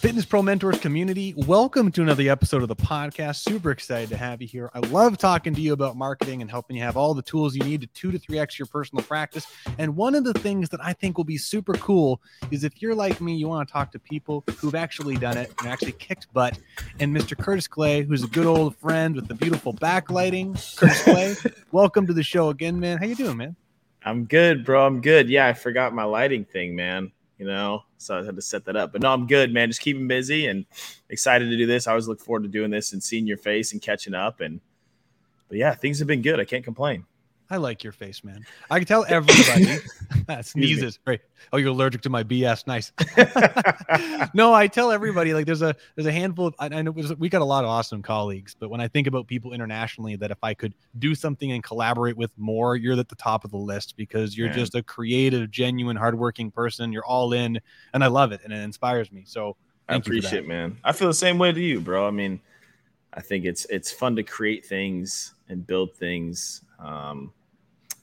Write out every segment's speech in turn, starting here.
Fitness Pro Mentors community, welcome to another episode of the podcast. Super excited to have you here. I love talking to you about marketing and helping you have all the tools you need to two to three x your personal practice. And one of the things that I think will be super cool is if you're like me, you want to talk to people who've actually done it and actually kicked butt. And Mr. Curtis Clay, who's a good old friend with the beautiful backlighting. Curtis Clay, welcome to the show again, man. How you doing, man? I'm good, bro. I'm good. Yeah, I forgot my lighting thing, man you know, so I had to set that up. But no, I'm good, man. Just keeping busy and excited to do this. I always look forward to doing this and seeing your face and catching up. And but yeah, things have been good. I can't complain. I like your face, man. I can tell everybody. that sneezes. Right. Oh, you're allergic to my BS. Nice. no, I tell everybody like there's a there's a handful of I, I know we got a lot of awesome colleagues, but when I think about people internationally, that if I could do something and collaborate with more, you're at the top of the list because you're man. just a creative, genuine, hardworking person. You're all in, and I love it, and it inspires me. So I appreciate, it, man. I feel the same way to you, bro. I mean, I think it's it's fun to create things and build things. Um,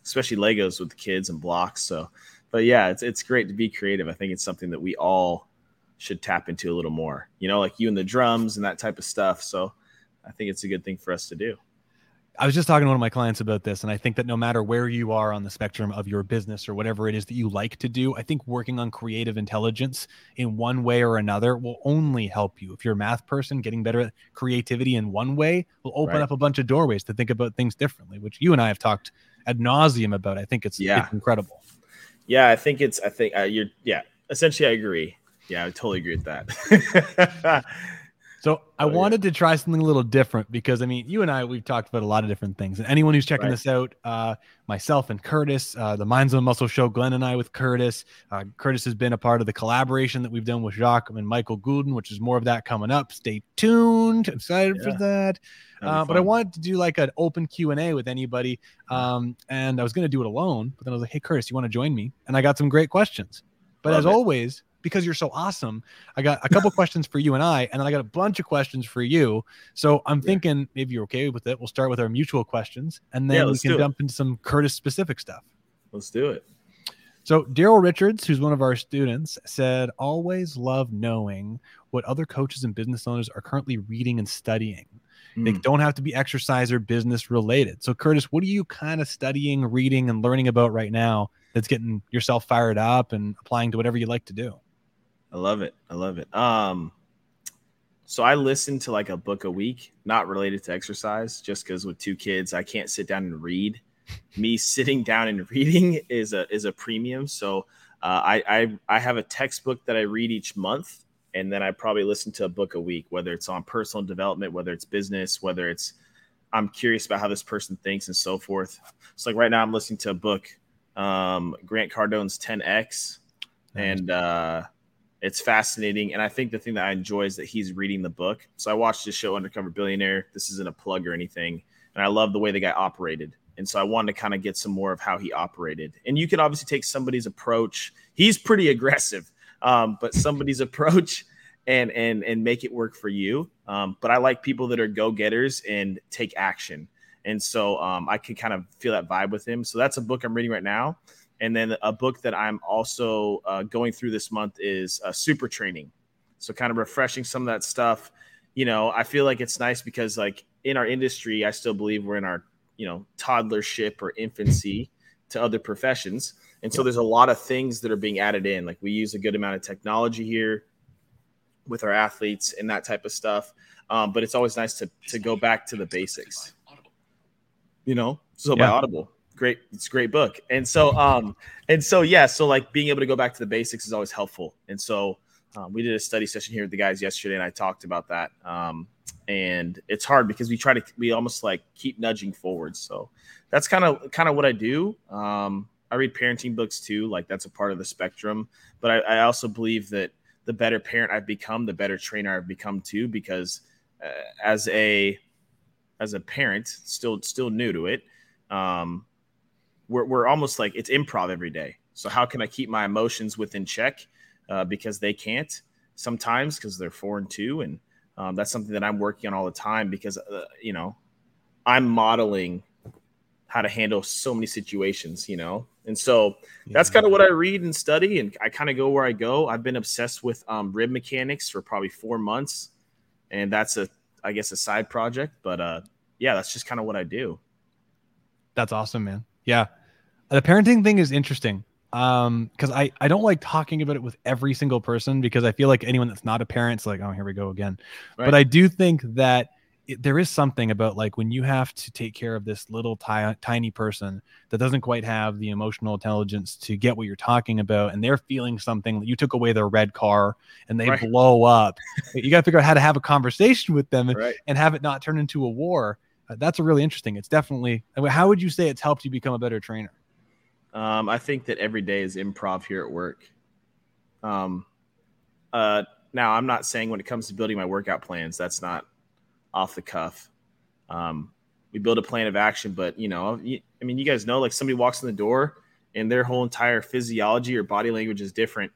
especially Legos with the kids and blocks. So, but yeah, it's it's great to be creative. I think it's something that we all should tap into a little more. You know, like you and the drums and that type of stuff. So, I think it's a good thing for us to do. I was just talking to one of my clients about this, and I think that no matter where you are on the spectrum of your business or whatever it is that you like to do, I think working on creative intelligence in one way or another will only help you. If you're a math person, getting better at creativity in one way will open right. up a bunch of doorways to think about things differently, which you and I have talked ad nauseum about. I think it's, yeah. It's incredible. Yeah, I think it's. I think uh, you're. Yeah, essentially, I agree. Yeah, I totally agree with that. so I oh, wanted yeah. to try something a little different because I mean, you and I we've talked about a lot of different things, and anyone who's checking right. this out, uh, myself and Curtis, uh, the Minds of Muscle show, Glenn and I with Curtis. Uh, Curtis has been a part of the collaboration that we've done with Jacques and Michael Goulden, which is more of that coming up. Stay tuned. I'm excited yeah. for that. Uh, but I wanted to do like an open Q and A with anybody, um, and I was going to do it alone. But then I was like, "Hey, Curtis, you want to join me?" And I got some great questions. But Love as it. always, because you're so awesome, I got a couple questions for you and I, and then I got a bunch of questions for you. So I'm yeah. thinking maybe you're okay with it. We'll start with our mutual questions, and then yeah, we can jump into some Curtis specific stuff. Let's do it. So Daryl Richards, who's one of our students, said, "Always love knowing what other coaches and business owners are currently reading and studying." They mm. don't have to be exercise or business related. So, Curtis, what are you kind of studying, reading, and learning about right now that's getting yourself fired up and applying to whatever you like to do? I love it. I love it. Um, so I listen to like a book a week, not related to exercise, just because with two kids, I can't sit down and read. Me sitting down and reading is a is a premium. So uh, I, I I have a textbook that I read each month and then I probably listen to a book a week, whether it's on personal development, whether it's business, whether it's I'm curious about how this person thinks and so forth. So like right now I'm listening to a book, um, Grant Cardone's 10X, and uh, it's fascinating. And I think the thing that I enjoy is that he's reading the book. So I watched his show Undercover Billionaire. This isn't a plug or anything, and I love the way the guy operated. And so I wanted to kind of get some more of how he operated. And you can obviously take somebody's approach. He's pretty aggressive um, but somebody's approach and and and make it work for you. Um, but I like people that are go getters and take action. And so um, I can kind of feel that vibe with him. So that's a book I'm reading right now. And then a book that I'm also uh, going through this month is uh, Super Training. So kind of refreshing some of that stuff. You know, I feel like it's nice because like in our industry, I still believe we're in our you know toddlership or infancy to other professions. And so there's a lot of things that are being added in. Like we use a good amount of technology here with our athletes and that type of stuff. Um, but it's always nice to to go back to the basics. You know, so yeah. by Audible, great, it's a great book. And so, um, and so yeah, so like being able to go back to the basics is always helpful. And so um, we did a study session here with the guys yesterday, and I talked about that. Um, and it's hard because we try to we almost like keep nudging forward. So that's kind of kind of what I do. Um, I read parenting books too, like that's a part of the spectrum. But I, I also believe that the better parent I've become, the better trainer I've become too, because uh, as a as a parent, still still new to it, um, we're we're almost like it's improv every day. So how can I keep my emotions within check? Uh, because they can't sometimes because they're four and two, and um, that's something that I'm working on all the time because uh, you know I'm modeling how to handle so many situations, you know, And so that's kind of what I read and study, and I kind of go where I go. I've been obsessed with um, rib mechanics for probably four months, and that's a, I guess, a side project. But uh, yeah, that's just kind of what I do. That's awesome, man. Yeah, the parenting thing is interesting um because i i don't like talking about it with every single person because i feel like anyone that's not a parent's like oh here we go again right. but i do think that it, there is something about like when you have to take care of this little ti- tiny person that doesn't quite have the emotional intelligence to get what you're talking about and they're feeling something you took away their red car and they right. blow up you got to figure out how to have a conversation with them and, right. and have it not turn into a war uh, that's a really interesting it's definitely how would you say it's helped you become a better trainer um, I think that every day is improv here at work. Um, uh, now, I'm not saying when it comes to building my workout plans, that's not off the cuff. Um, we build a plan of action, but you know, I mean, you guys know, like somebody walks in the door and their whole entire physiology or body language is different,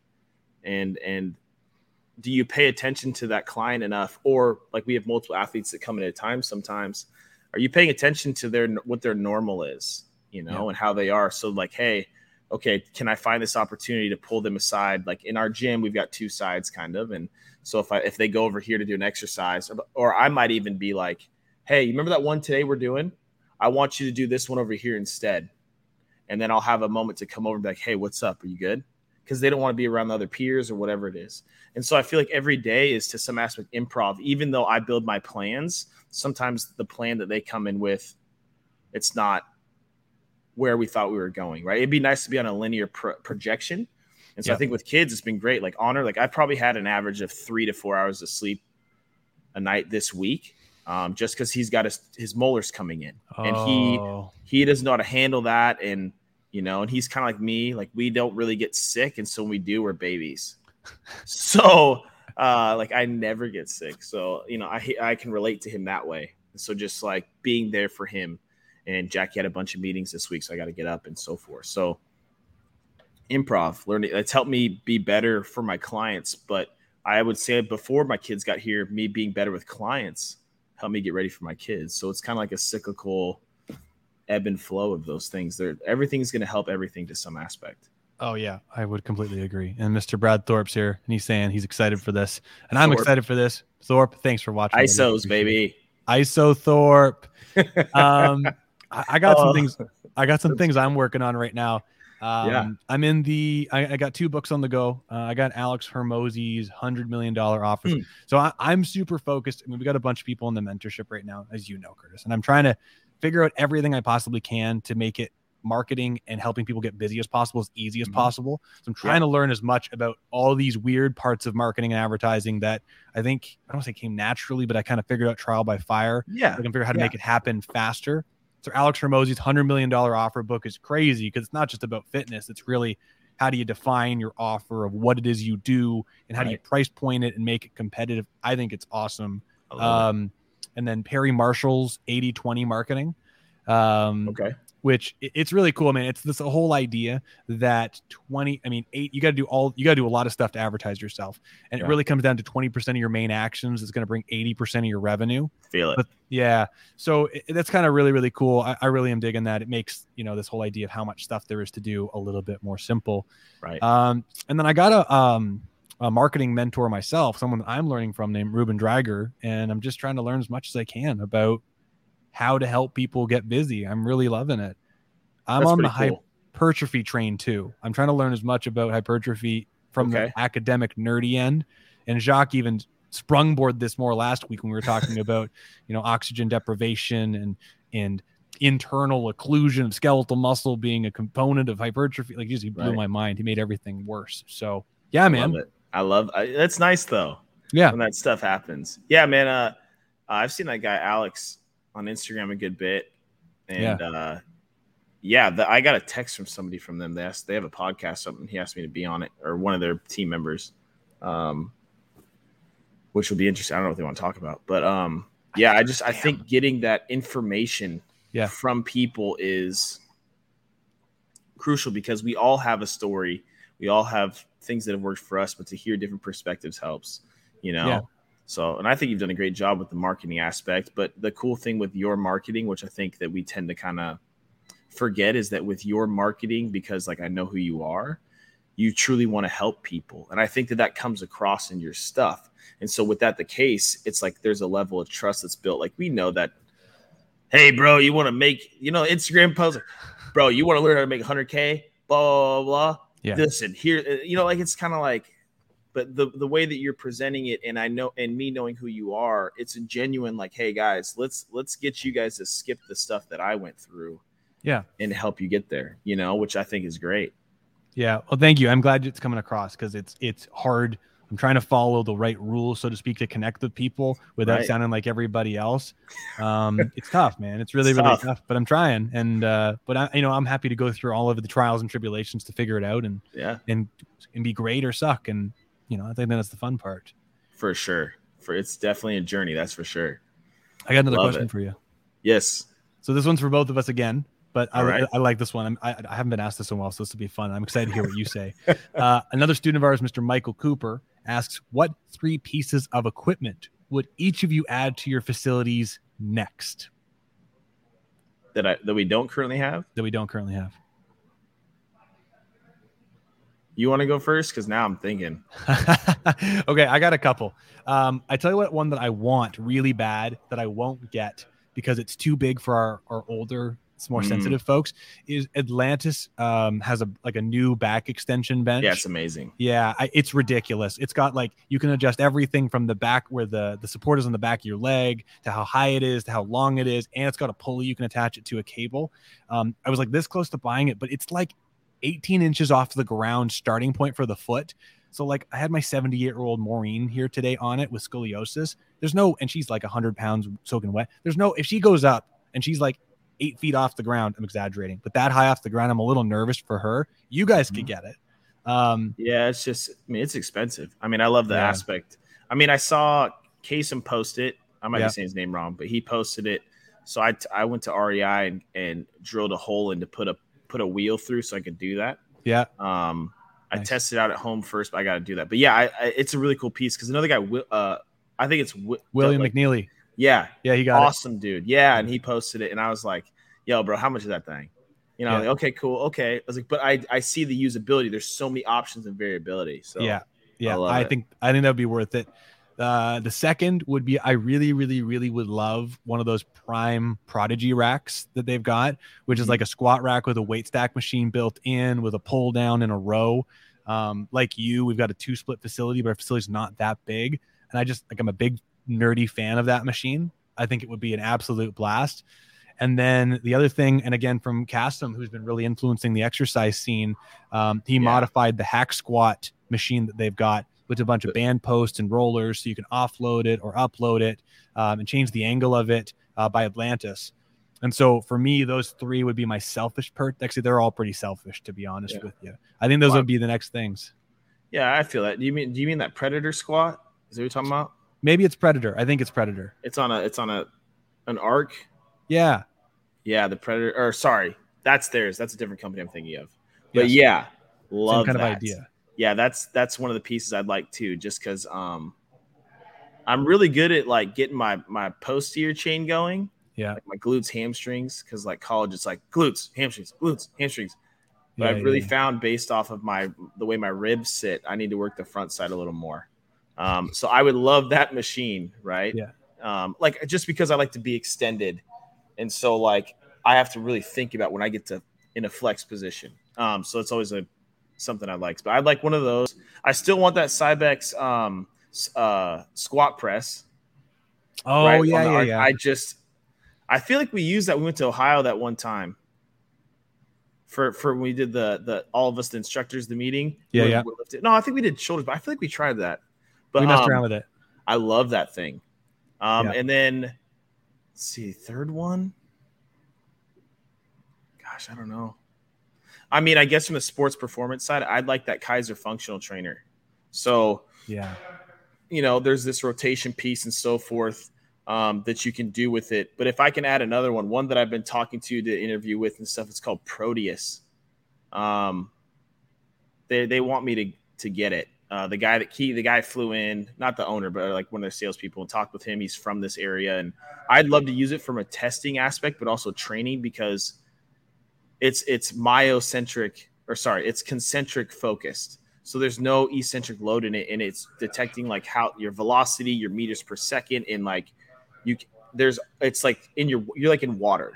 and and do you pay attention to that client enough, or like we have multiple athletes that come in at a time sometimes, are you paying attention to their what their normal is? you know, yeah. and how they are. So like, hey, okay, can I find this opportunity to pull them aside? Like in our gym, we've got two sides kind of. And so if I if they go over here to do an exercise, or, or I might even be like, hey, you remember that one today we're doing? I want you to do this one over here instead. And then I'll have a moment to come over and be like, hey, what's up? Are you good? Because they don't want to be around the other peers or whatever it is. And so I feel like every day is to some aspect improv, even though I build my plans. Sometimes the plan that they come in with, it's not where we thought we were going, right? It'd be nice to be on a linear pro- projection. And so I think with kids, it's been great. Like Honor, like I've probably had an average of three to four hours of sleep a night this week, um, just because he's got his his molars coming in, and oh. he he doesn't know how to handle that, and you know, and he's kind of like me. Like we don't really get sick, and so when we do, we're babies. so, uh, like I never get sick, so you know, I I can relate to him that way. So just like being there for him and Jackie had a bunch of meetings this week, so I got to get up and so forth. So improv learning it's helped me be better for my clients, but I would say before my kids got here, me being better with clients helped me get ready for my kids. So it's kind of like a cyclical ebb and flow of those things. There, everything's going to help everything to some aspect. Oh yeah, I would completely agree. And Mr. Brad Thorpe's here, and he's saying he's excited for this, and I'm excited for this. Thorpe, thanks for watching. ISOs, baby. ISO Thorpe. Um, I, I got some oh. things. I got some things I'm working on right now. Um, yeah. I'm in the. I, I, got two books on the go. Uh, I got Alex Hormozi's hundred million dollar offer. Mm. So I, am super focused. I mean, we got a bunch of people in the mentorship right now, as you know, Curtis, and I'm trying to figure out everything I possibly can to make it marketing and helping people get busy as possible, as easy as mm-hmm. possible. So I'm trying yeah. to learn as much about all these weird parts of marketing and advertising that I think I don't say came naturally, but I kind of figured out trial by fire. Yeah, I can figure out how to yeah. make it happen faster. So Alex Hormozi's hundred million dollar offer book is crazy because it's not just about fitness. It's really how do you define your offer of what it is you do and how right. do you price point it and make it competitive. I think it's awesome. Um, and then Perry Marshall's 80 20 marketing. Um, okay which it's really cool, man. It's this whole idea that 20, I mean, eight, you got to do all, you got to do a lot of stuff to advertise yourself. And yeah. it really comes down to 20% of your main actions is going to bring 80% of your revenue. Feel it. But yeah. So it, that's kind of really, really cool. I, I, really am digging that. It makes, you know, this whole idea of how much stuff there is to do a little bit more simple. Right. Um, and then I got a, um, a marketing mentor myself, someone I'm learning from named Ruben Drager. And I'm just trying to learn as much as I can about how to help people get busy. I'm really loving it. I'm That's on the cool. hypertrophy train too. I'm trying to learn as much about hypertrophy from okay. the academic nerdy end. And Jacques even sprungboard this more last week when we were talking about, you know, oxygen deprivation and and internal occlusion of skeletal muscle being a component of hypertrophy. Like, he blew right. my mind. He made everything worse. So, yeah, man. I love. I, that's nice though. Yeah, when that stuff happens. Yeah, man. Uh, I've seen that guy Alex on Instagram a good bit, and yeah. uh, yeah, the, I got a text from somebody from them. They asked, they have a podcast. Something he asked me to be on it, or one of their team members, um, which will be interesting. I don't know what they want to talk about, but um, yeah, I just I think getting that information yeah. from people is crucial because we all have a story. We all have things that have worked for us, but to hear different perspectives helps. You know. Yeah. So, and I think you've done a great job with the marketing aspect. But the cool thing with your marketing, which I think that we tend to kind of forget is that with your marketing, because like I know who you are, you truly want to help people. And I think that that comes across in your stuff. And so, with that the case, it's like there's a level of trust that's built. Like we know that, hey, bro, you want to make, you know, Instagram post, bro, you want to learn how to make 100K, blah, blah, blah. Yeah. Listen, here, uh, you know, like it's kind of like, but the the way that you're presenting it and i know and me knowing who you are it's a genuine like hey guys let's let's get you guys to skip the stuff that i went through yeah. and help you get there you know which i think is great. Yeah. Well thank you. I'm glad it's coming across because it's it's hard i'm trying to follow the right rules so to speak to connect with people without right. sounding like everybody else um it's tough man it's really it's really tough. tough. but i'm trying and uh but i you know i'm happy to go through all of the trials and tribulations to figure it out and yeah and and be great or suck and you know, I think that's the fun part. For sure. For it's definitely a journey, that's for sure. I got another Love question it. for you. Yes. So this one's for both of us again, but I, right. I, like this one. I, I haven't been asked this in a while, so this will be fun. I'm excited to hear what you say. uh, another student of ours, Mr. Michael Cooper, asks, "What three pieces of equipment would each of you add to your facilities next?" That I that we don't currently have. That we don't currently have. You want to go first? Because now I'm thinking. okay, I got a couple. Um, I tell you what, one that I want really bad that I won't get because it's too big for our, our older, more mm. sensitive folks is Atlantis um, has a like a new back extension bench. Yeah, it's amazing. Yeah, I, it's ridiculous. It's got like you can adjust everything from the back where the the support is on the back of your leg to how high it is to how long it is, and it's got a pulley you can attach it to a cable. Um, I was like this close to buying it, but it's like 18 inches off the ground starting point for the foot. So like I had my 78 year old Maureen here today on it with scoliosis. There's no, and she's like 100 pounds soaking wet. There's no, if she goes up and she's like eight feet off the ground, I'm exaggerating, but that high off the ground, I'm a little nervous for her. You guys mm-hmm. could get it. Um, yeah, it's just, I mean, it's expensive. I mean, I love the yeah. aspect. I mean, I saw Kasem post it. I might yeah. be saying his name wrong, but he posted it. So I, I went to REI and, and drilled a hole in to put a put a wheel through so I could do that. Yeah. Um, I nice. tested out at home first, but I got to do that. But yeah, I, I, it's a really cool piece because another guy, uh, I think it's William like, McNeely. Yeah, yeah, he got awesome, it. dude. Yeah, and he posted it, and I was like, "Yo, bro, how much is that thing?" You know, yeah. like, okay, cool, okay. I was like, but I I see the usability. There's so many options and variability. So yeah, yeah, I, I think I think that would be worth it. Uh, the second would be I really, really, really would love one of those prime prodigy racks that they've got, which is mm-hmm. like a squat rack with a weight stack machine built in with a pull down in a row. Um, like you, we've got a two split facility, but our facility's not that big. And I just like I'm a big nerdy fan of that machine. I think it would be an absolute blast. And then the other thing, and again from Castum, who's been really influencing the exercise scene, um, he yeah. modified the hack squat machine that they've got with a bunch of band posts and rollers so you can offload it or upload it um, and change the angle of it uh, by Atlantis. And so for me, those three would be my selfish perk. Actually, they're all pretty selfish, to be honest yeah. with you. I think those wow. would be the next things. Yeah, I feel that. Do you mean do you mean that predator squat? Is that what you're talking about? Maybe it's predator. I think it's predator. It's on a it's on a an arc. Yeah. Yeah, the predator or sorry, that's theirs. That's a different company I'm thinking of. But yes. yeah, love Same kind that. of idea yeah, that's that's one of the pieces I'd like too, just because um, I'm really good at like getting my my posterior chain going. Yeah, like my glutes, hamstrings, because like college, it's like glutes, hamstrings, glutes, hamstrings. But yeah, I've really yeah. found based off of my the way my ribs sit, I need to work the front side a little more. Um, so I would love that machine, right? Yeah. Um, like just because I like to be extended, and so like I have to really think about when I get to in a flex position. Um, so it's always a something I like. But I'd like one of those. I still want that Cybex um, uh, squat press. Oh right? yeah, yeah, yeah. I just I feel like we used that. We went to Ohio that one time for for when we did the the all of us the instructors the meeting. Yeah, yeah. No, I think we did shoulders, but I feel like we tried that. But we messed um, around with it. I love that thing. Um, yeah. and then let's see, third one. Gosh, I don't know. I mean, I guess from the sports performance side, I'd like that Keiser functional trainer. So, yeah, you know, there's this rotation piece and so forth um, that you can do with it. But if I can add another one, one that I've been talking to to interview with and stuff, it's called Proteus. Um, they they want me to to get it. Uh, the guy that key the guy flew in, not the owner, but like one of their salespeople, and talked with him. He's from this area, and I'd love to use it from a testing aspect, but also training because it's it's myocentric or sorry, it's concentric focused. So there's no eccentric load in it, and it's detecting like how your velocity, your meters per second, and like you there's it's like in your you're like in water.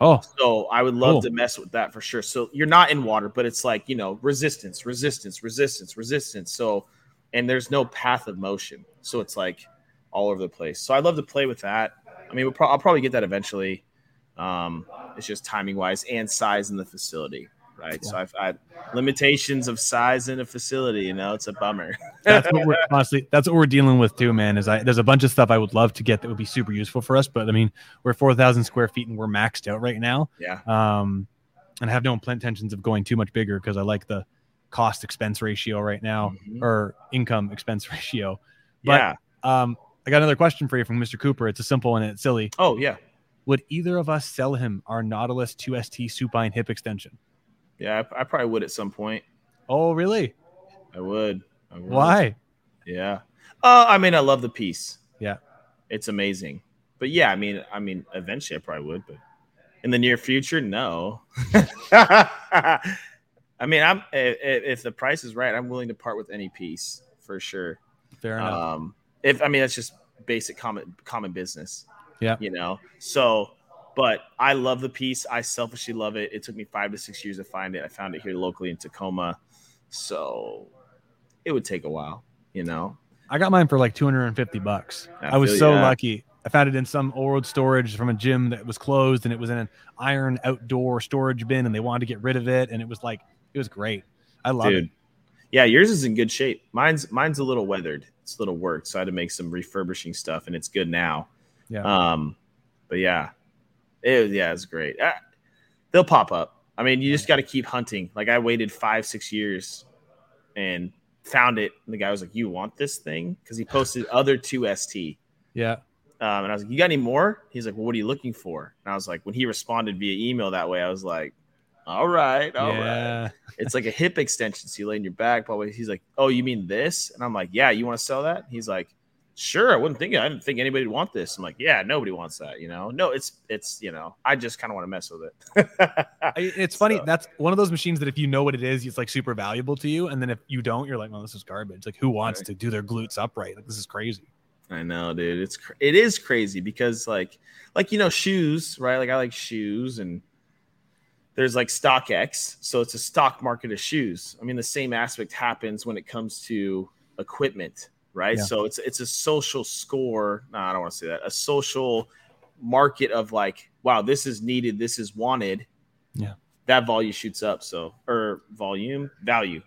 Oh, so I would love cool. to mess with that for sure. So you're not in water, but it's like you know resistance, resistance, resistance, resistance. So and there's no path of motion, so it's like all over the place. So I'd love to play with that. I mean, we'll pro- I'll probably get that eventually. Um, it's just timing wise and size in the facility right? Yeah. So I've had limitations of size in a facility. You know, it's a bummer. that's what we're honestly. That's what we're dealing with too, man. Is I there's a bunch of stuff I would love to get that would be super useful for us, but I mean, we're four thousand square feet and we're maxed out right now. Yeah. Um, and I have no intentions of going too much bigger because I like the cost expense ratio right now mm-hmm. or income expense ratio. But, yeah. Um, I got another question for you from Mr. Cooper. It's a simple one and it's silly. Oh yeah. Would either of us sell him our Nautilus 2ST supine hip extension? Yeah, I, I, probably would at some point. Oh, really? I would. I would. Why? Yeah. Uh, I mean, I love the piece. Yeah. It's amazing. But yeah, I mean, I mean, eventually I probably would, but in the near future, no. I mean, I'm if, if, the price is right, I'm willing to part with any piece for sure. Fair enough. Um, if I mean, that's just basic common common business. Yeah. You know, so but I love the piece. I selfishly love it. It took me five to six years to find it. I found it here locally in Tacoma. So it would take a while, you know. I got mine for like 250 bucks. I, I was so yeah. lucky. I found it in some old storage from a gym that was closed and it was in an iron outdoor storage bin and they wanted to get rid of it. And it was like, it was great. I love Dude. it. Yeah, yours is in good shape. Mine's mine's a little weathered. It's a little worked. So I had to make some refurbishing stuff and it's good now. Yeah. Um, but yeah, it, yeah, it's great. Uh, they'll pop up. I mean, you just got to keep hunting. Like I waited five, six years and found it. And the guy was like, "You want this thing?" Because he posted other two ST. Yeah. Um, and I was like, "You got any more?" He's like, "Well, what are you looking for?" And I was like, when he responded via email that way, I was like, "All right, all yeah. right." It's like a hip extension, so you lay in your back. But he's like, "Oh, you mean this?" And I'm like, "Yeah, you want to sell that?" He's like, sure, I wouldn't think I didn't think anybody would want this. I'm like, yeah, nobody wants that, you know. No, it's it's you know, I just kind of want to mess with it. it's funny. So. That's one of those machines that if you know what it is, it's like super valuable to you, and then if you don't, you're like, well, this is garbage. Like, who wants right. to do their glutes upright? Like, this is crazy. I know, dude. It's it is crazy because like like you know shoes, right? Like I like shoes and there's like StockX, so it's a stock market of shoes. I mean, the same aspect happens when it comes to equipment right? Yeah. So it's it's a social score. No, I don't want to say that. A social market of like, wow, this is needed, this is wanted. Yeah. That volume shoots up. So or volume value.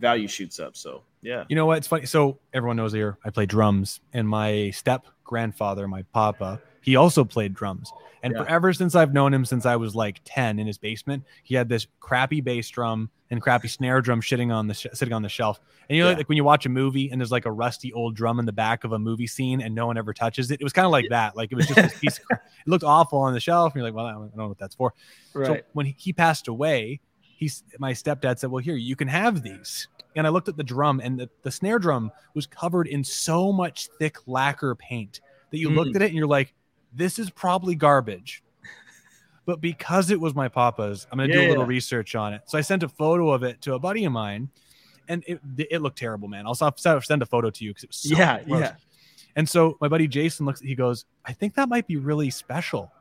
Value shoots up. So yeah. You know what? It's funny. So everyone knows here I play drums, and my step grandfather, my papa, he also played drums. And yeah. forever since I've known him, since I was like 10 in his basement, he had this crappy bass drum and crappy snare drum sitting on the sh- sitting on the shelf. And you know, yeah. like when you watch a movie and there's like a rusty old drum in the back of a movie scene and no one ever touches it, it was kind of like that. Like it was just this piece. Of, it looked awful on the shelf. And you're like, well, I don't know what that's for. Right. So when he, he passed away, he's my stepdad said, well, here you can have these. And I looked at the drum, and the, the snare drum was covered in so much thick lacquer paint that you mm. looked at it and you're like, this is probably garbage. But because it was my papa's, I'm gonna yeah, do a little yeah. research on it. So I sent a photo of it to a buddy of mine, and it it looked terrible, man. I'll send a photo to you because it was so yeah, gross. yeah. And so my buddy Jason looks, at he goes, I think that might be really special.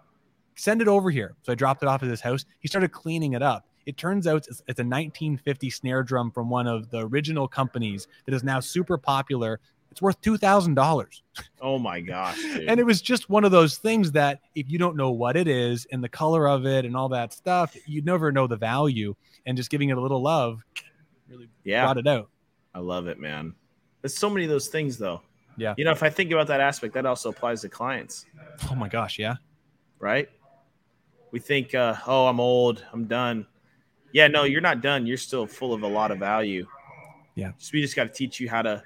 Send it over here. So I dropped it off at his house. He started cleaning it up. It turns out it's, it's a 1950 snare drum from one of the original companies that is now super popular it's worth two thousand dollars. Oh my gosh! Dude. and it was just one of those things that if you don't know what it is and the color of it and all that stuff, you'd never know the value. And just giving it a little love really yeah. brought it out. I love it, man. There's so many of those things, though. Yeah. You know, if I think about that aspect, that also applies to clients. Oh my gosh, yeah. Right. We think, uh, oh, I'm old, I'm done. Yeah, no, you're not done. You're still full of a lot of value. Yeah. So we just got to teach you how to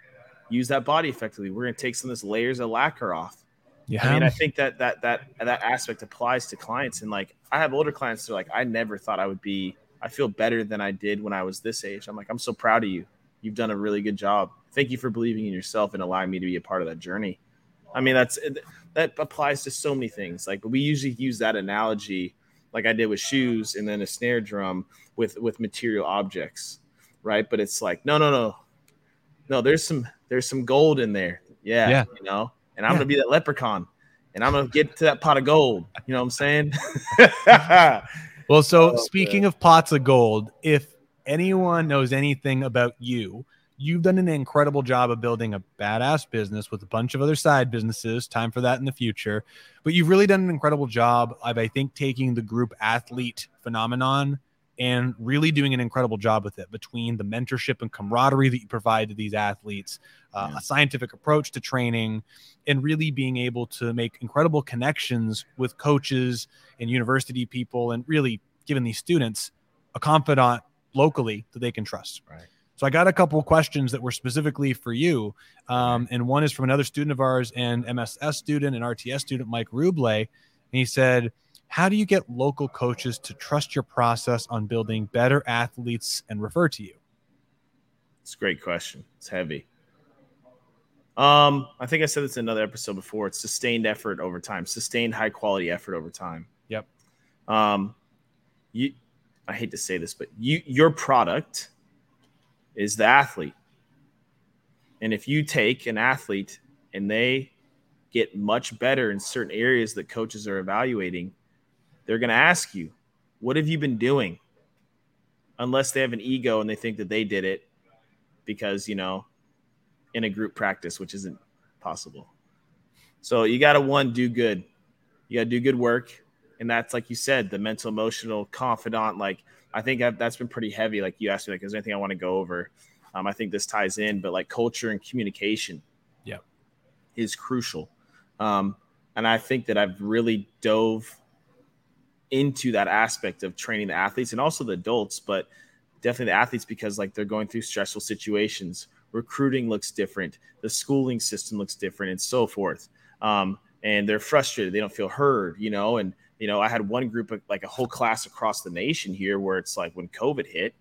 use that body effectively. We're going to take some of this layers of lacquer off. Yeah. I mean, I think that that that that aspect applies to clients, and like I have older clients. They're like, I never thought I would be. I feel better than I did when I was this age. I'm like, I'm so proud of you. You've done a really good job. Thank you for believing in yourself and allowing me to be a part of that journey. I mean, that's that applies to so many things. Like, but we usually use that analogy like I did with shoes and then a snare drum with with material objects, right? But it's like, no, no, no, no. There's some there's some gold in there, yeah, yeah. you know. And I'm yeah. gonna be that leprechaun, and I'm gonna get to that pot of gold. You know what I'm saying? well, so oh, speaking of pots of gold, if anyone knows anything about you, you've done an incredible job of building a badass business with a bunch of other side businesses. Time for that in the future. But you've really done an incredible job of, I think, taking the group athlete phenomenon and really doing an incredible job with it between the mentorship and camaraderie that you provide to these athletes, uh, yeah. a scientific approach to training, and really being able to make incredible connections with coaches and university people, and really giving these students a confidant locally that they can trust. Right. So I got a couple questions that were specifically for you, um, and one is from another student of ours and MSS student and RTS student Mike Ruble, and he said, "How do you get local coaches to trust your process on building better athletes and refer to you?" It's a great question. It's heavy. Um, I think I said this in another episode before. It's sustained effort over time, sustained high quality effort over time. Yep. Um, you, I hate to say this, but you, your product is the athlete. And if you take an athlete and they get much better in certain areas that coaches are evaluating, they're going to ask you, What have you been doing? Unless they have an ego and they think that they did it because, you know, in a group practice, which isn't possible. So you got to, one, do good. You got to do good work. And that's, like you said, the mental, emotional, confidant, like, I think that's been pretty heavy. Like you asked me, like, is there anything I want to go over? Um, I think this ties in, but like culture and communication, yeah, is crucial. Um, and I think that I've really dove into that aspect of training the athletes and also the adults, but definitely the athletes because like they're going through stressful situations. Recruiting looks different, the schooling system looks different, and so forth. Um, and they're frustrated, they don't feel heard, you know, and you know, I had one group of like a whole class across the nation here where it's like when COVID hit,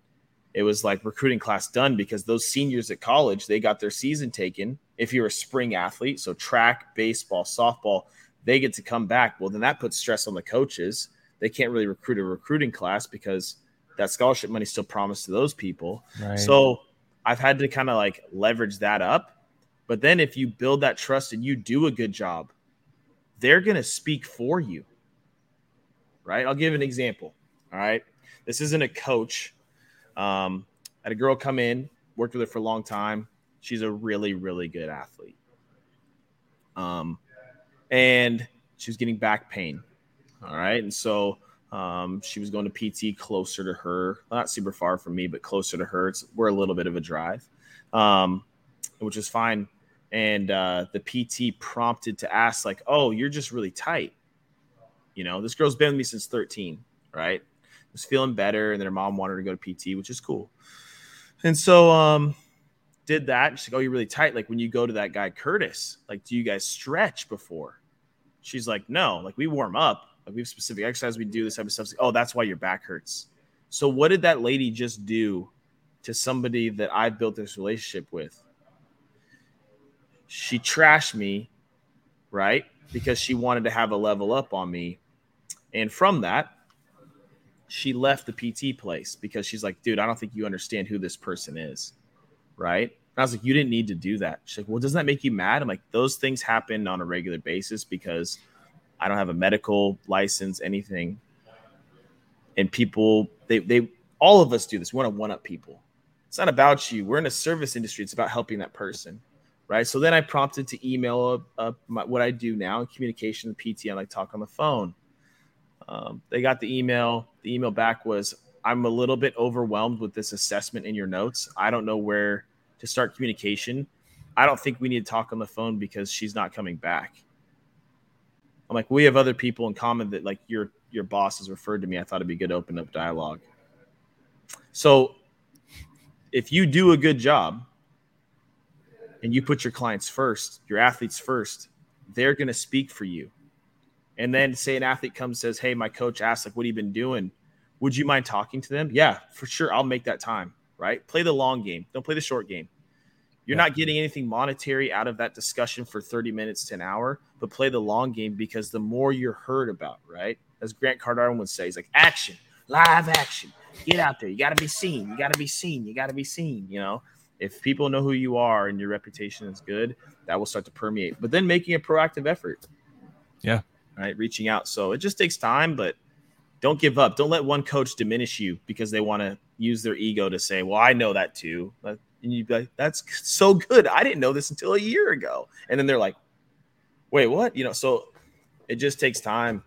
it was like recruiting class done because those seniors at college, they got their season taken. If you're a spring athlete, so track, baseball, softball, they get to come back. Well, then that puts stress on the coaches. They can't really recruit a recruiting class because that scholarship money still promised to those people. Right. So I've had to kind of like leverage that up. But then if you build that trust and you do a good job, they're going to speak for you right? I'll give an example. All right. This isn't a coach. Um, I had a girl come in, worked with her for a long time. She's a really, really good athlete. Um, and she was getting back pain. All right. And so um, she was going to PT closer to her, not super far from me, but closer to her. It's, we're a little bit of a drive, um, which is fine. And uh, the PT prompted to ask, like, oh, you're just really tight. You know, this girl's been with me since 13, right? Was feeling better, and then her mom wanted her to go to PT, which is cool. And so, um, did that. She's like, "Oh, you're really tight." Like when you go to that guy Curtis, like, do you guys stretch before? She's like, "No, like we warm up. We have specific exercise. We do this type of stuff." Oh, that's why your back hurts. So what did that lady just do to somebody that I built this relationship with? She trashed me, right? Because she wanted to have a level up on me and from that, she left the PT place because she's like, dude, I don't think you understand who this person is. Right. And I was like, you didn't need to do that. She's like, well, doesn't that make you mad? I'm like, those things happen on a regular basis because I don't have a medical license, anything. And people, they, they, all of us do this. We want to one up people. It's not about you. We're in a service industry. It's about helping that person. Right. So then I prompted to email my, what I do now in communication, PT. I like talk on the phone um, they got the email. The email back was, I'm a little bit overwhelmed with this assessment in your notes. I don't know where to start communication. I don't think we need to talk on the phone because she's not coming back. I'm like, we have other people in common that like your your boss has referred to me. I thought it'd be good to open up dialogue. So if you do a good job and you put your clients first, your athletes first, they're to speak for you. And then say an athlete comes says, "Hey, my coach asked like, what have you been doing? Would you mind talking to them?" Yeah, for sure. I'll make that time. Right? Play the long game. Don't play the short game. You're yeah. not getting anything monetary out of that discussion for 30 minutes to an hour, but play the long game because the more you're heard about, right? as Grant Cardone would say, he's like action, live action. Get out there. You got to be seen. You got to be seen. You got to be seen. You know, if people know who you are and your reputation is good, that will start to permeate. But then making a proactive effort. Yeah. Right. Reaching out. So it just takes time, but don't give up. Don't let one coach diminish you because they want to use their ego to say, well, I know that too. And you'd be like, that's so good. I didn't know this until a year ago. And then they're like, wait, what? You know, so it just takes time,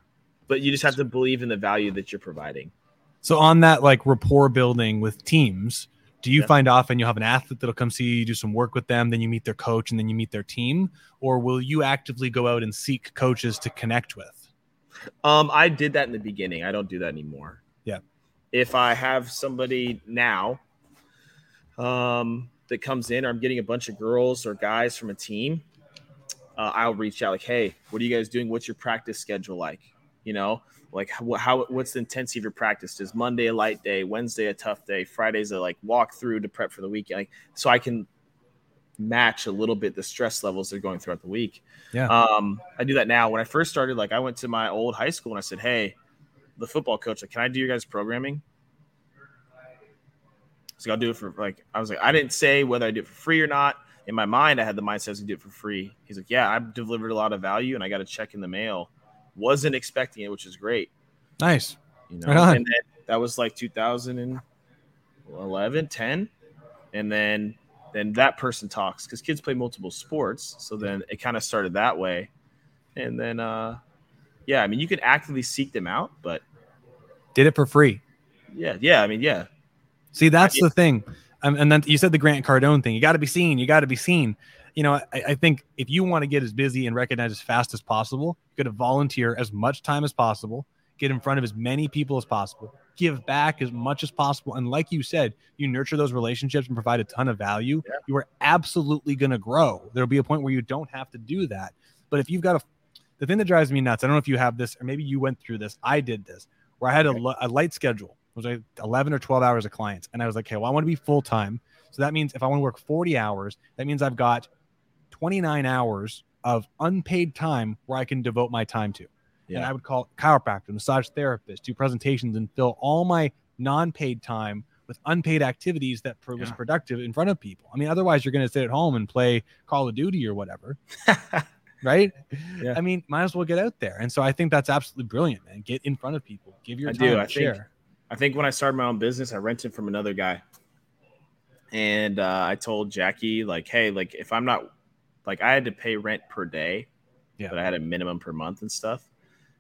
but you just have to believe in the value that you're providing. So on that like rapport building with teams, do you yeah. find often you'll have an athlete that'll come see you, do some work with them, then you meet their coach and then you meet their team, or will you actively go out and seek coaches to connect with? Um, I did that in the beginning. I don't do that anymore. Yeah. If I have somebody now um, that comes in, or I'm getting a bunch of girls or guys from a team, uh, I'll reach out like, "Hey, what are you guys doing? What's your practice schedule like? You know, like how, how what's the intensity of your practice? Is Monday a light day? Wednesday a tough day? Friday's a like walk through to prep for the weekend? Like, so I can match a little bit the stress levels they're going throughout the week. Yeah. Um, I do that now. When I first started, like I went to my old high school and I said, Hey, the football coach, like, can I do your guys programming? So I'll do it for like I was like, I didn't say whether I do it for free or not. In my mind, I had the mindset to do it for free. He's like, Yeah, I've delivered a lot of value and I got a check in the mail. Wasn't expecting it, which is great. Nice. You know, right and then that was like 2011, 10. And then then that person talks because kids play multiple sports. So then it kind of started that way. And then, uh, yeah, I mean, you can actively seek them out, but did it for free. Yeah. Yeah. I mean, yeah. See, that's the thing. Um, and then you said the Grant Cardone thing. You got to be seen. You got to be seen. You know, I, I think if you want to get as busy and recognized as fast as possible, you got to volunteer as much time as possible, get in front of as many people as possible, give back as much as possible. And like you said, you nurture those relationships and provide a ton of value. Yeah. You are absolutely going to grow. There'll be a point where you don't have to do that. But if you've got a, the thing that drives me nuts, I don't know if you have this or maybe you went through this. I did this where I had a, a light schedule. Was like 11 or 12 hours of clients. And I was like, okay, well, I want to be full time. So that means if I want to work 40 hours, that means I've got 29 hours of unpaid time where I can devote my time to. Yeah. And I would call chiropractor, massage therapist, do presentations, and fill all my non-paid time with unpaid activities that was yeah. productive in front of people. I mean, otherwise you're going to sit at home and play Call of Duty or whatever. right? Yeah. I mean, might as well get out there. And so I think that's absolutely brilliant, man. Get in front of people. Give your I time do. I share. Think, I think when I started my own business, I rented from another guy. And uh, I told Jackie, like, hey, like if I'm not like I had to pay rent per day, yeah. but I had a minimum per month and stuff.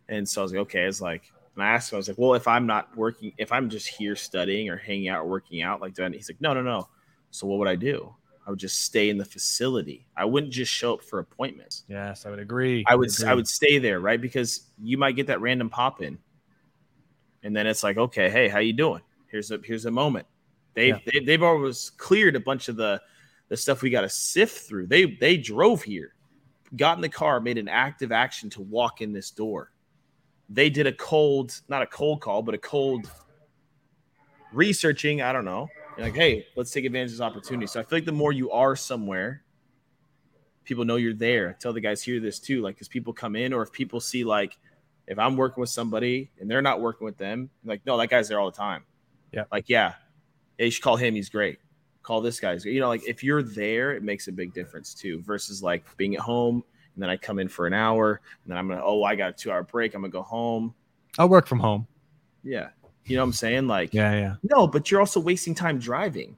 And so I was like, okay, it's like, and I asked him, I was like, well, if I'm not working, if I'm just here studying or hanging out or working out, like, doing, he's like, no, no, no. So what would I do? I would just stay in the facility. I wouldn't just show up for appointments. Yes, I would agree. I would, I, agree. I would stay there, right? Because you might get that random pop in, and then it's like, okay, hey, how you doing? Here's a here's a moment. They've yeah. they, they've always cleared a bunch of the the stuff we got to sift through. They they drove here, got in the car, made an active action to walk in this door they did a cold, not a cold call, but a cold researching. I don't know. You're like, hey, let's take advantage of this opportunity. So I feel like the more you are somewhere, people know you're there. I tell the guys here this too, like, because people come in, or if people see like, if I'm working with somebody and they're not working with them, like, no, that guy's there all the time. Yeah. Like, yeah, you should call him. He's great. Call this guy. You know, like if you're there, it makes a big difference too. Versus like being at home and then I come in for an hour, and then I'm gonna oh I got a two hour break. I'm gonna go home. I'll work from home. Yeah, you know what I'm saying? Like yeah, yeah. No, but you're also wasting time driving.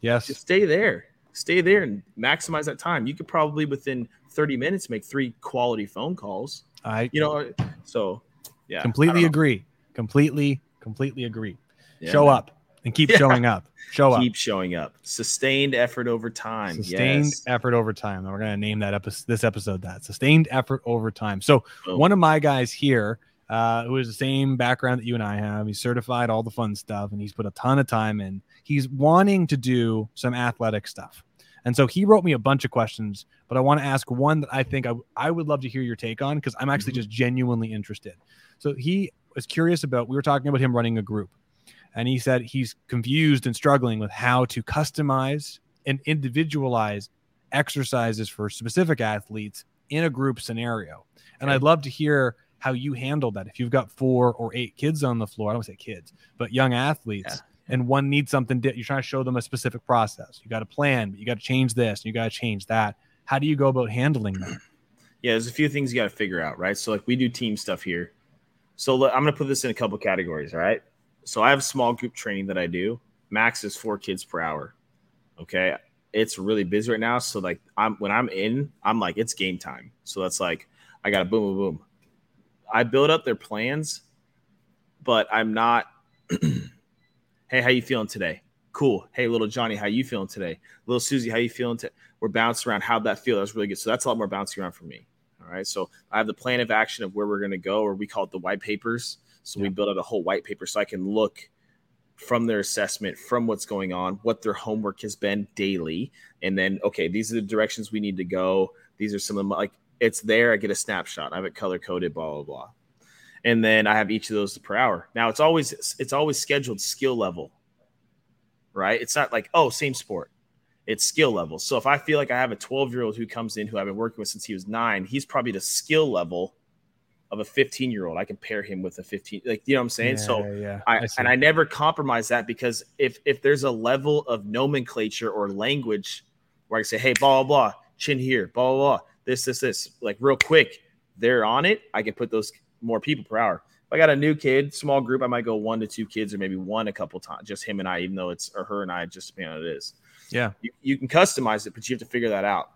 Yes. Just stay there. Stay there and maximize that time. You could probably within 30 minutes make three quality phone calls. I you know so yeah. Completely agree. Completely, completely agree. Yeah, Show man. up and keep yeah. showing up. Show up. Keep showing up. Sustained effort over time. Sustained yes. effort over time. And we're going to name that episode, this episode that sustained effort over time. So oh. one of my guys here, uh, who has the same background that you and I have, he's certified, all the fun stuff, and he's put a ton of time in. He's wanting to do some athletic stuff. And so he wrote me a bunch of questions, but I want to ask one that I think I, I would love to hear your take on because I'm actually mm-hmm. just genuinely interested. So he was curious about, we were talking about him running a group and he said he's confused and struggling with how to customize and individualize exercises for specific athletes in a group scenario. And okay. I'd love to hear how you handle that. If you've got four or eight kids on the floor, I don't say kids, but young athletes, yeah. And one needs something, di- you're trying to show them a specific process. You got a plan, but you got to change this, you got to change that. How do you go about handling that? Yeah, there's a few things you got to figure out, right? So, like, we do team stuff here. So, look, I'm going to put this in a couple categories, all right? So, I have small group training that I do. Max is four kids per hour. Okay. It's really busy right now. So, like, I'm when I'm in, I'm like, it's game time. So, that's like, I got to boom, boom, boom. I build up their plans, but I'm not. hey, how you feeling today? Cool. Hey, little Johnny, how you feeling today? Little Susie, how you feeling? today? We're bouncing around. How'd that feel? That's really good. So that's a lot more bouncing around for me. All right. So I have the plan of action of where we're going to go, or we call it the white papers. So yeah. we build out a whole white paper so I can look from their assessment, from what's going on, what their homework has been daily, and then okay, these are the directions we need to go. These are some of them. Like it's there. I get a snapshot. I have it color coded. Blah blah blah. And then I have each of those per hour. Now it's always it's always scheduled skill level, right? It's not like oh same sport. It's skill level. So if I feel like I have a 12 year old who comes in who I've been working with since he was nine, he's probably the skill level of a 15 year old. I compare him with a 15, like you know what I'm saying. Yeah, so yeah, I, I and I never compromise that because if if there's a level of nomenclature or language where I say, hey, blah blah blah, chin here, blah blah blah, this, this, this, like real quick, they're on it. I can put those more people per hour. If I got a new kid, small group, I might go one to two kids or maybe one a couple times, just him and I, even though it's or her and I, just depending on it is. Yeah. You, you can customize it, but you have to figure that out.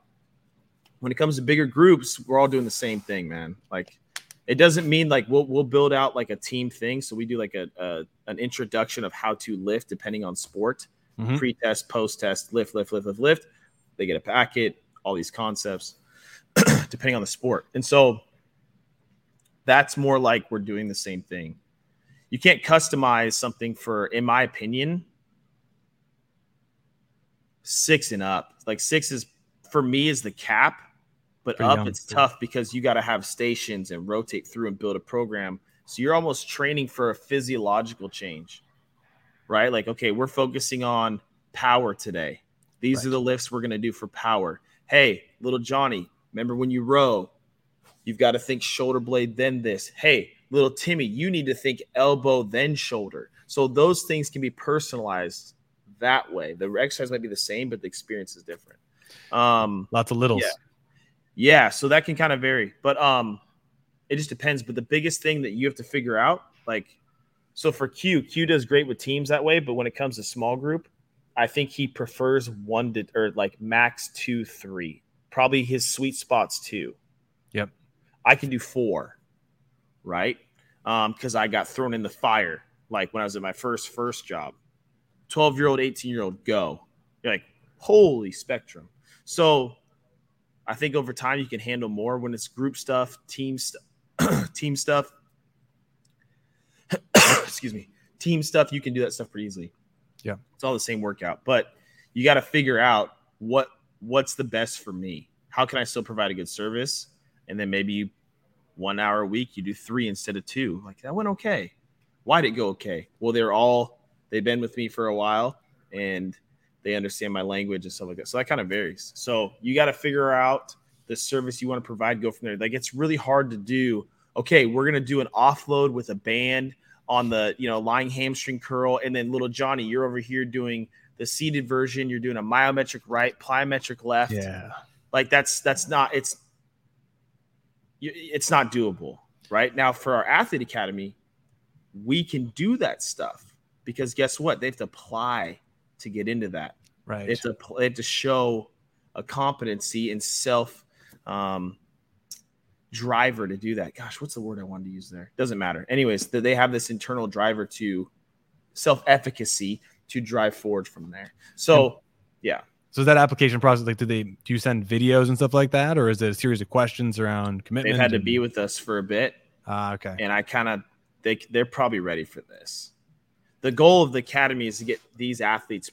When it comes to bigger groups, we're all doing the same thing, man. Like it doesn't mean like we'll we'll build out like a team thing. So we do like a, a an introduction of how to lift depending on sport, mm-hmm. pre-test, post-test, lift, lift, lift, lift, lift. They get a packet, all these concepts. depending on the sport. And so that's more like we're doing the same thing. You can't customize something for, in my opinion, six and up. Like six is for me is the cap, but Pretty up young, it's tough because you got to have stations and rotate through and build a program. So you're almost training for a physiological change, right? Like, okay, we're focusing on power today. These right. are the lifts we're going to do for power. Hey, little Johnny, Remember when you row, you've got to think shoulder blade, then this. Hey, little Timmy, you need to think elbow, then shoulder. So those things can be personalized that way. The exercise might be the same, but the experience is different. Um, Lots of littles. Yeah. yeah, so that can kind of vary, but um, it just depends. But the biggest thing that you have to figure out, like, so for Q, Q does great with teams that way, but when it comes to small group, I think he prefers one to or like max two, three probably his sweet spots too. Yep. I can do four, right? Um, because I got thrown in the fire like when I was at my first first job. 12 year old, 18 year old, go. You're like, holy spectrum. So I think over time you can handle more when it's group stuff, team stuff, team stuff. Excuse me, team stuff. You can do that stuff pretty easily. Yeah, it's all the same workout, but you got to figure out what what's the best for me? How can I still provide a good service? And then maybe one hour a week, you do three instead of two. Like that went okay. Why did it go okay? Well, they're all they've been with me for a while and they understand my language and stuff like that. So that kind of varies. So you got to figure out the service you want to provide, go from there. Like it's really hard to do. Okay, we're gonna do an offload with a band on the you know lying hamstring curl, and then little Johnny, you're over here doing the seated version, you're doing a myometric right, plyometric left. Yeah. Like that's that's not it's it's not doable, right? Now for our athlete academy, we can do that stuff because guess what? They have to apply to get into that. Right. They have to, they have to show a competency and self um, driver to do that. Gosh, what's the word I wanted to use there? Doesn't matter. Anyways, that they have this internal driver to self efficacy to drive forward from there. So, yeah. So is that application process like do they do you send videos and stuff like that, or is it a series of questions around commitment? They've had and... to be with us for a bit. Ah, uh, okay. And I kind of they they're probably ready for this. The goal of the academy is to get these athletes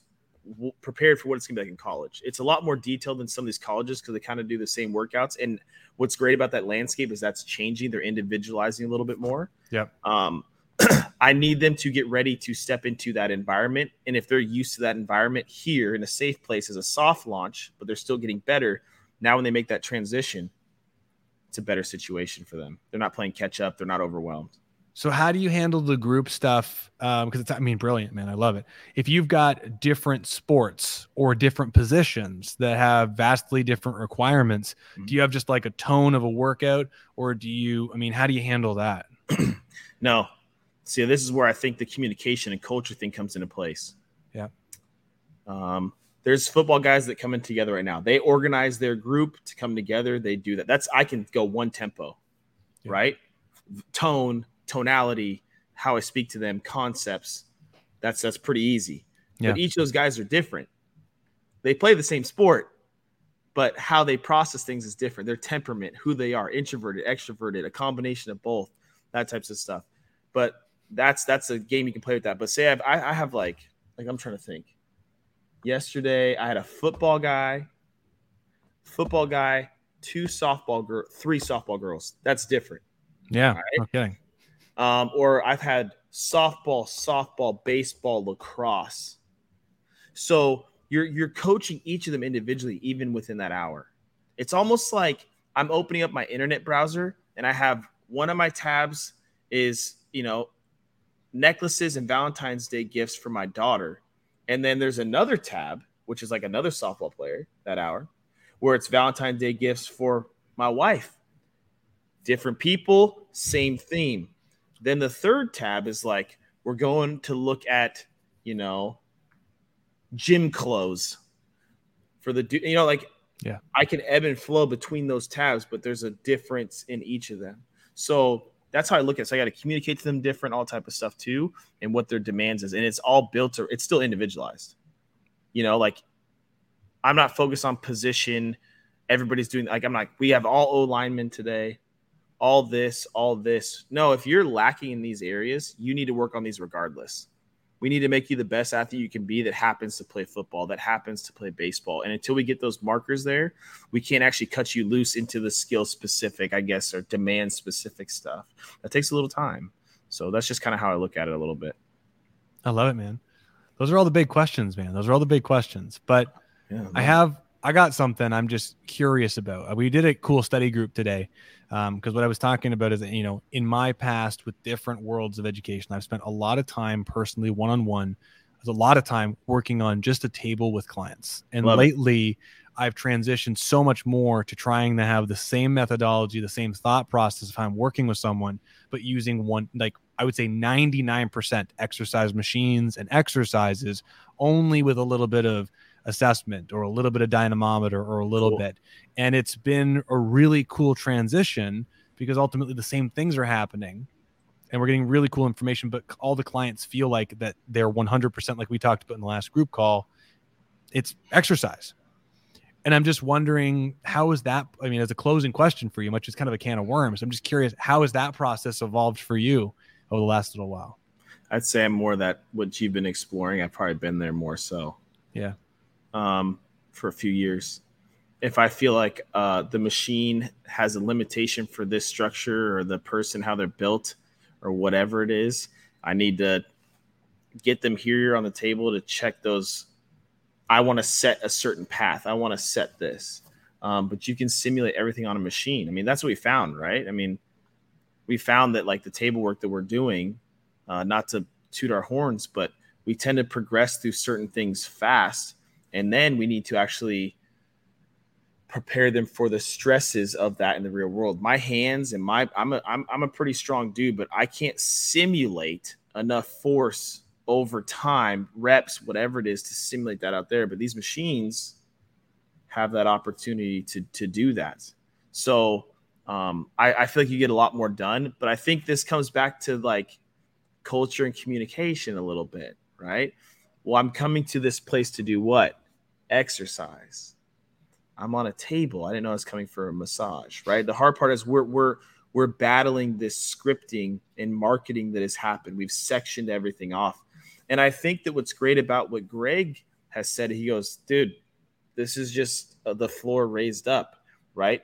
prepared for what it's going to be like in college. It's a lot more detailed than some of these colleges because they kind of do the same workouts. And what's great about that landscape is that's changing. They're individualizing a little bit more. Yep. Um, I need them to get ready to step into that environment. And if they're used to that environment here in a safe place as a soft launch, but they're still getting better, now when they make that transition, it's a better situation for them. They're not playing catch up. They're not overwhelmed. So how do you handle the group stuff? Because um, it's, I mean, brilliant, man. I love it. If you've got different sports or different positions that have vastly different requirements, mm-hmm. do you have just like a tone of a workout, or do you? I mean, how do you handle that? no. See, this is where I think the communication and culture thing comes into place. Yeah. Um, there's football guys that come in together right now. They organize their group to come together. They do that. That's I can go one tempo, yeah. right? Tone tonality, how I speak to them, concepts. That's that's pretty easy. Yeah. But each of those guys are different. They play the same sport, but how they process things is different. Their temperament, who they are, introverted, extroverted, a combination of both, that types of stuff. But that's that's a game you can play with that. But say I have, I, I have like like I'm trying to think. Yesterday I had a football guy, football guy, two softball girl, three softball girls. That's different. Yeah. Right? No kidding. Um, or I've had softball, softball, baseball, lacrosse. So you're you're coaching each of them individually, even within that hour. It's almost like I'm opening up my internet browser and I have one of my tabs is you know necklaces and Valentine's Day gifts for my daughter, and then there's another tab which is like another softball player that hour, where it's Valentine's Day gifts for my wife. Different people, same theme. Then the third tab is like we're going to look at, you know, gym clothes for the you know like yeah. I can ebb and flow between those tabs, but there's a difference in each of them. So that's how I look at it. So I got to communicate to them different, all type of stuff too, and what their demands is. And it's all built to it's still individualized. You know, like I'm not focused on position. Everybody's doing like I'm like, we have all O linemen today all this, all this. No, if you're lacking in these areas, you need to work on these regardless. We need to make you the best athlete you can be that happens to play football, that happens to play baseball. And until we get those markers there, we can't actually cut you loose into the skill specific, I guess, or demand specific stuff. That takes a little time. So that's just kind of how I look at it a little bit. I love it, man. Those are all the big questions, man. Those are all the big questions. But yeah, I have I got something I'm just curious about. Uh, we did a cool study group today because um, what I was talking about is that, you know, in my past with different worlds of education, I've spent a lot of time personally one on one. A lot of time working on just a table with clients. And Love lately, it. I've transitioned so much more to trying to have the same methodology, the same thought process if I'm working with someone, but using one, like I would say 99% exercise machines and exercises only with a little bit of assessment or a little bit of dynamometer or a little cool. bit. And it's been a really cool transition because ultimately the same things are happening and we're getting really cool information, but all the clients feel like that they're 100% like we talked about in the last group call. It's exercise. And I'm just wondering, how is that? I mean, as a closing question for you, much as kind of a can of worms, I'm just curious, how has that process evolved for you over the last little while? I'd say I'm more that what you've been exploring. I've probably been there more so. Yeah um, for a few years. If I feel like uh, the machine has a limitation for this structure or the person, how they're built, or whatever it is, I need to get them here on the table to check those. I want to set a certain path. I want to set this. Um, but you can simulate everything on a machine. I mean, that's what we found, right? I mean, we found that like the table work that we're doing, uh, not to toot our horns, but we tend to progress through certain things fast and then we need to actually prepare them for the stresses of that in the real world. My hands and my I'm a I'm, I'm a pretty strong dude, but I can't simulate enough force over time, reps, whatever it is, to simulate that out there. But these machines have that opportunity to to do that. So um, I, I feel like you get a lot more done. But I think this comes back to like culture and communication a little bit, right? Well, I'm coming to this place to do what? Exercise. I'm on a table. I didn't know I was coming for a massage, right? The hard part is we're we're we're battling this scripting and marketing that has happened. We've sectioned everything off. And I think that what's great about what Greg has said, he goes, dude, this is just uh, the floor raised up, right?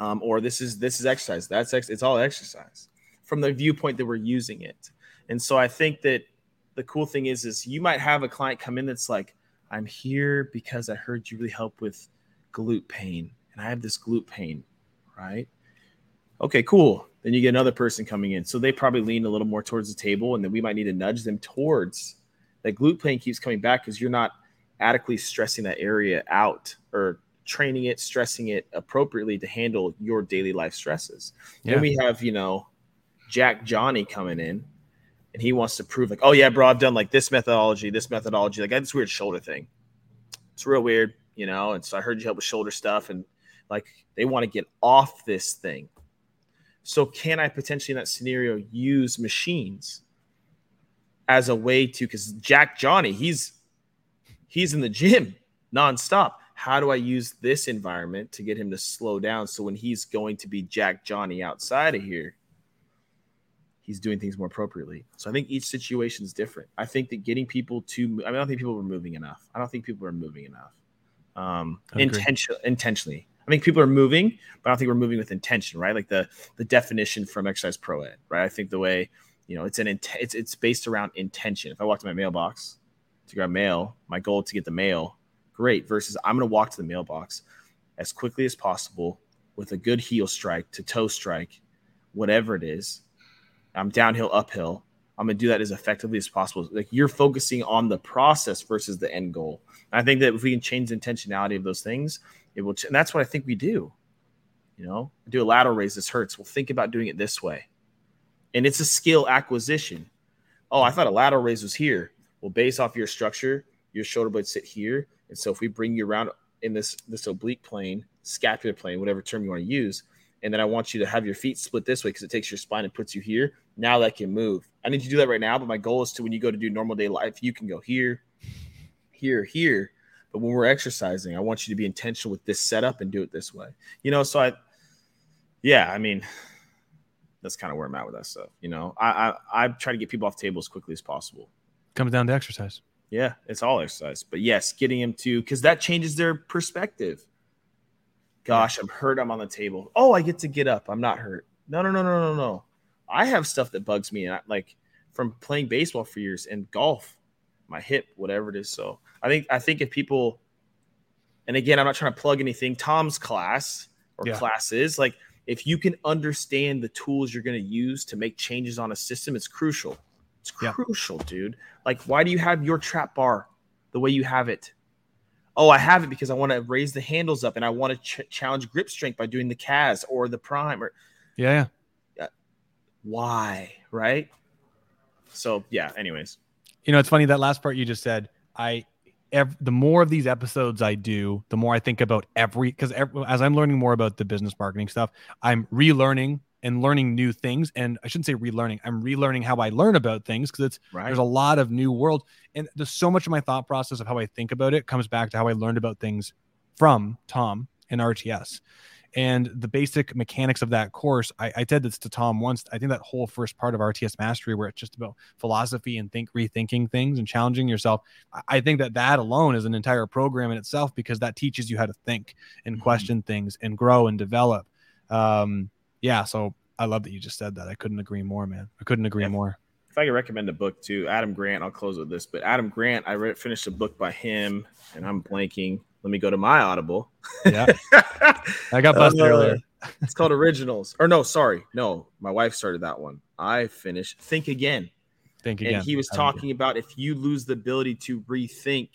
Um, or this is this is exercise. That's ex- it's all exercise from the viewpoint that we're using it. And so I think that the cool thing is, is you might have a client come in that's like, I'm here because I heard you really help with glute pain, and I have this glute pain, right? Okay, cool. Then you get another person coming in. So they probably lean a little more towards the table, and then we might need to nudge them towards that glute pain keeps coming back because you're not adequately stressing that area out or training it, stressing it appropriately to handle your daily life stresses. Yeah. Then we have, you know, Jack Johnny coming in and he wants to prove like, oh yeah, bro, I've done like this methodology, this methodology. Like I had this weird shoulder thing. It's real weird, you know. And so I heard you help with shoulder stuff, and like they want to get off this thing. So can I potentially in that scenario use machines as a way to because Jack Johnny, he's he's in the gym nonstop. How do I use this environment to get him to slow down so when he's going to be Jack Johnny outside of here, he's doing things more appropriately. So I think each situation is different. I think that getting people to, I, mean, I don't think people are moving enough. I don't think people are moving enough. Um, intention, intentionally. I think people are moving, but I don't think we're moving with intention, right? Like the the definition from Exercise Pro Ed, right? I think the way you know it's an int- it's it's based around intention. If I walk to my mailbox to grab mail, my goal to get the mail, great. Versus I'm going to walk to the mailbox as quickly as possible with a good heel strike to toe strike, whatever it is, I'm downhill, uphill. I'm gonna do that as effectively as possible. Like you're focusing on the process versus the end goal. And I think that if we can change the intentionality of those things, it will. Ch- and that's what I think we do. You know, do a lateral raise. This hurts. Well, think about doing it this way, and it's a skill acquisition. Oh, I thought a lateral raise was here. Well, based off your structure, your shoulder blades sit here, and so if we bring you around in this this oblique plane, scapular plane, whatever term you want to use, and then I want you to have your feet split this way because it takes your spine and puts you here. Now that can move. I need to do that right now, but my goal is to when you go to do normal day life, you can go here, here, here. But when we're exercising, I want you to be intentional with this setup and do it this way. You know, so I, yeah, I mean, that's kind of where I'm at with that stuff. You know, I I, I try to get people off the table as quickly as possible. Comes down to exercise. Yeah, it's all exercise. But yes, getting them to because that changes their perspective gosh, I'm hurt. I'm on the table. Oh, I get to get up. I'm not hurt. No, no, no, no, no, no. I have stuff that bugs me, and I, like from playing baseball for years and golf, my hip, whatever it is. So I think I think if people, and again, I'm not trying to plug anything. Tom's class or yeah. classes, like if you can understand the tools you're going to use to make changes on a system, it's crucial. It's yeah. crucial, dude. Like, why do you have your trap bar the way you have it? oh, I have it because I want to raise the handles up and I want to ch- challenge grip strength by doing the CAS or the prime or yeah, yeah. Why, right? So yeah. Anyways, you know, it's funny that last part you just said. I Every, the more of these episodes I do, the more I think about every because as I'm learning more about the business marketing stuff, I'm relearning and learning new things. And I shouldn't say relearning, I'm relearning how I learn about things because it's right. there's a lot of new world. And there's so much of my thought process of how I think about it comes back to how I learned about things from Tom and RTS. And the basic mechanics of that course, I, I said this to Tom once. I think that whole first part of RTS Mastery, where it's just about philosophy and think, rethinking things and challenging yourself, I think that that alone is an entire program in itself because that teaches you how to think and mm-hmm. question things and grow and develop. Um, yeah, so I love that you just said that. I couldn't agree more, man. I couldn't agree yeah. more. If I could recommend a book to Adam Grant, I'll close with this. But Adam Grant, I read, finished a book by him, and I'm blanking. Let me go to my Audible. Yeah, I got busted uh, earlier. it's called Originals. Or no, sorry, no, my wife started that one. I finished Think Again. Think again. And he was talking about if you lose the ability to rethink,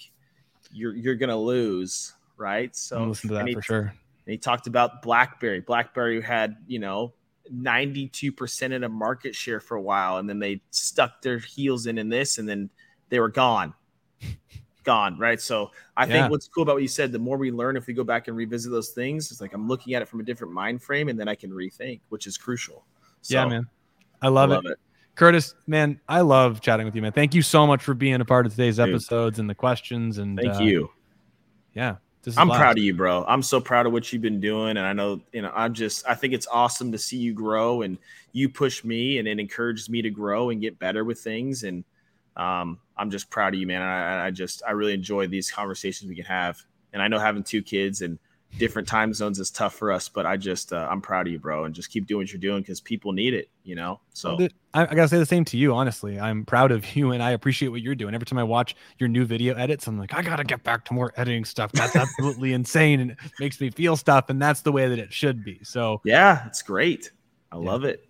you're you're gonna lose, right? So listen to that he, for sure. And he talked about BlackBerry. BlackBerry had, you know, 92% of the market share for a while, and then they stuck their heels in in this, and then they were gone. Gone, right? So I yeah. think what's cool about what you said, the more we learn, if we go back and revisit those things, it's like I'm looking at it from a different mind frame, and then I can rethink, which is crucial. So, yeah, man. I love, I love it. it. Curtis, man, I love chatting with you, man. Thank you so much for being a part of today's Dude. episodes and the questions. And thank uh, you. Yeah, I'm proud of you, bro. I'm so proud of what you've been doing, and I know you know. I'm just. I think it's awesome to see you grow, and you push me, and it encourages me to grow and get better with things. And um, I'm just proud of you, man. I, I just I really enjoy these conversations we can have, and I know having two kids and different time zones is tough for us. But I just uh, I'm proud of you, bro, and just keep doing what you're doing because people need it. You know. So I, I, gotta say the same to you. Honestly, I'm proud of you, and I appreciate what you're doing. Every time I watch your new video edits, I'm like, I gotta get back to more editing stuff. That's absolutely insane, and it makes me feel stuff, and that's the way that it should be. So yeah, it's great. I yeah. love it.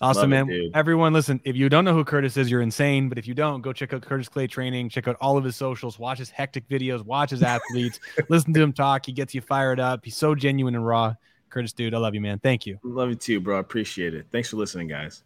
Awesome, Love man. It, Everyone, listen, if you don't know who Curtis is, you're insane. But if you don't, go check out Curtis Clay Training, check out all of his socials, watch his hectic videos, watch his athletes, listen to him talk. He gets you fired up. He's so genuine and raw. Curtis, dude, I love you, man. Thank you. Love you too, bro. I appreciate it. Thanks for listening, guys.